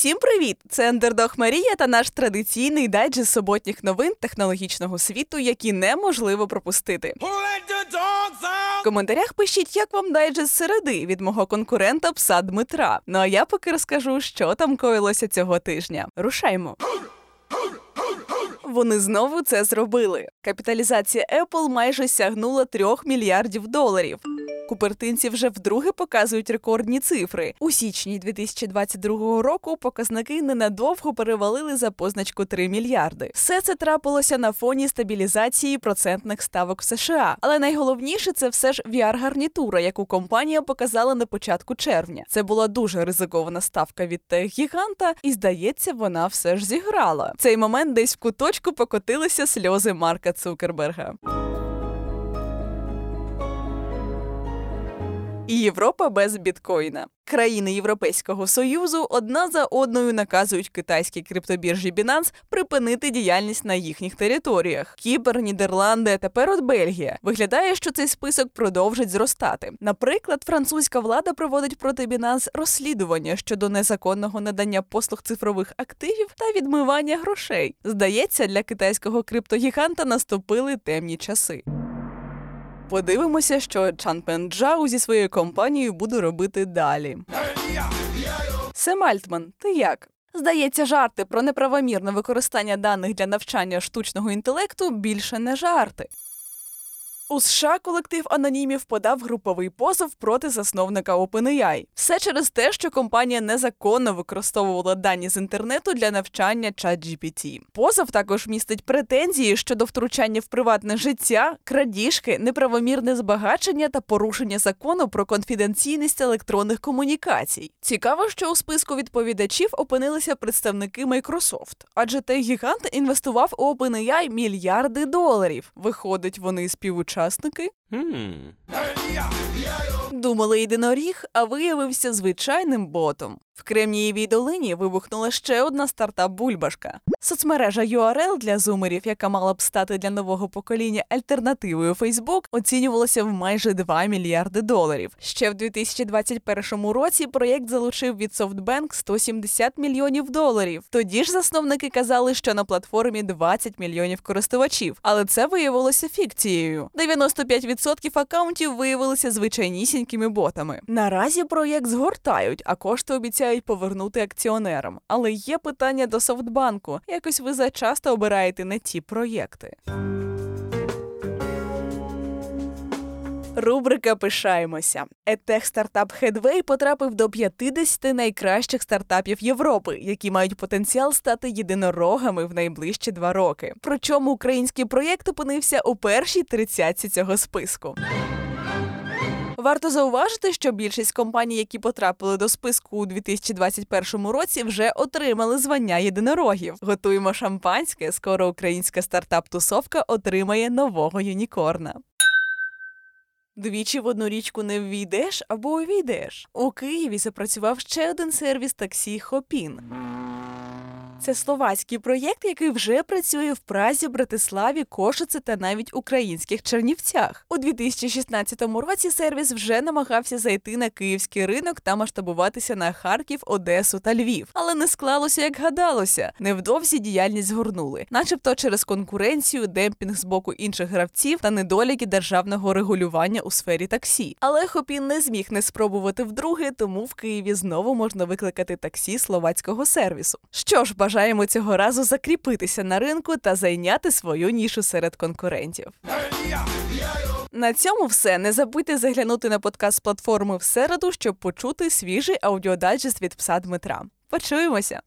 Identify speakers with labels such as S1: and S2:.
S1: Всім привіт! Це Андердог Марія та наш традиційний дайджест суботніх новин технологічного світу, які неможливо пропустити. В коментарях пишіть, як вам дайджест середи від мого конкурента пса Дмитра. Ну а я поки розкажу, що там коїлося цього тижня. Рушаймо. Вони знову це зробили. Капіталізація Apple майже сягнула 3 мільярдів доларів. Купертинці вже вдруге показують рекордні цифри. У січні 2022 року показники ненадовго перевалили за позначку 3 мільярди. Все це трапилося на фоні стабілізації процентних ставок в США. Але найголовніше це все ж VR-гарнітура, яку компанія показала на початку червня. Це була дуже ризикована ставка від тех-гіганта, і здається, вона все ж зіграла. В цей момент десь в куточку покотилися сльози Марка Цукерберга. І Європа без біткоїна. Країни Європейського союзу одна за одною наказують китайській криптобіржі Binance припинити діяльність на їхніх територіях. Кіпр, Нідерланди, тепер от Бельгія. Виглядає, що цей список продовжить зростати. Наприклад, французька влада проводить проти Binance розслідування щодо незаконного надання послуг цифрових активів та відмивання грошей. Здається, для китайського криптогіганта наступили темні часи. Подивимося, що Чан Пен Джау зі своєю компанією буде робити далі. Сем Альтман, ти як? Здається, жарти про неправомірне використання даних для навчання штучного інтелекту більше не жарти. У США колектив анонімів подав груповий позов проти засновника OpenAI. Все через те, що компанія незаконно використовувала дані з інтернету для навчання ChatGPT. Позов також містить претензії щодо втручання в приватне життя, крадіжки, неправомірне збагачення та порушення закону про конфіденційність електронних комунікацій. Цікаво, що у списку відповідачів опинилися представники Microsoft, адже той гігант інвестував у OpenAI мільярди доларів. Виходить, вони співучасники учасники? Mm. Думали єдиноріг, а виявився звичайним ботом. В Кремнієвій долині вибухнула ще одна стартап-бульбашка. Соцмережа URL для зумерів, яка мала б стати для нового покоління альтернативою Facebook, оцінювалася в майже 2 мільярди доларів. Ще в 2021 році проєкт залучив від SoftBank 170 мільйонів доларів. Тоді ж засновники казали, що на платформі 20 мільйонів користувачів, але це виявилося фікцією. 95% акаунтів виявилися звичайнісінькими ботами. Наразі проєкт згортають, а кошти обіцяють повернути акціонерам. Але є питання до Софтбанку. Якось ви зачасто обираєте не ті проєкти. Рубрика Пишаємося. Етех стартап Headway потрапив до 50 найкращих стартапів Європи, які мають потенціал стати єдинорогами в найближчі два роки. Причому український проєкт опинився у першій тридцятці цього списку. Варто зауважити, що більшість компаній, які потрапили до списку у 2021 році, вже отримали звання єдинорогів. Готуємо шампанське. Скоро українська стартап-тусовка отримає нового юнікорна. Двічі в одну річку не ввійдеш або увійдеш. У Києві запрацював ще один сервіс таксі Хопін. Це словацький проєкт, який вже працює в Празі, Братиславі, Кошице та навіть українських Чернівцях. У 2016 році сервіс вже намагався зайти на київський ринок та масштабуватися на Харків, Одесу та Львів. Але не склалося, як гадалося. Невдовзі діяльність згорнули, начебто через конкуренцію, демпінг з боку інших гравців та недоліки державного регулювання у сфері таксі. Але Хопін не зміг не спробувати вдруге, тому в Києві знову можна викликати таксі словацького сервісу. Що ж, бажаємо цього разу закріпитися на ринку та зайняти свою нішу серед конкурентів. На цьому все. Не забудьте заглянути на подкаст платформи в середу, щоб почути свіжий аудіодайджест від пса Дмитра. Почуємося!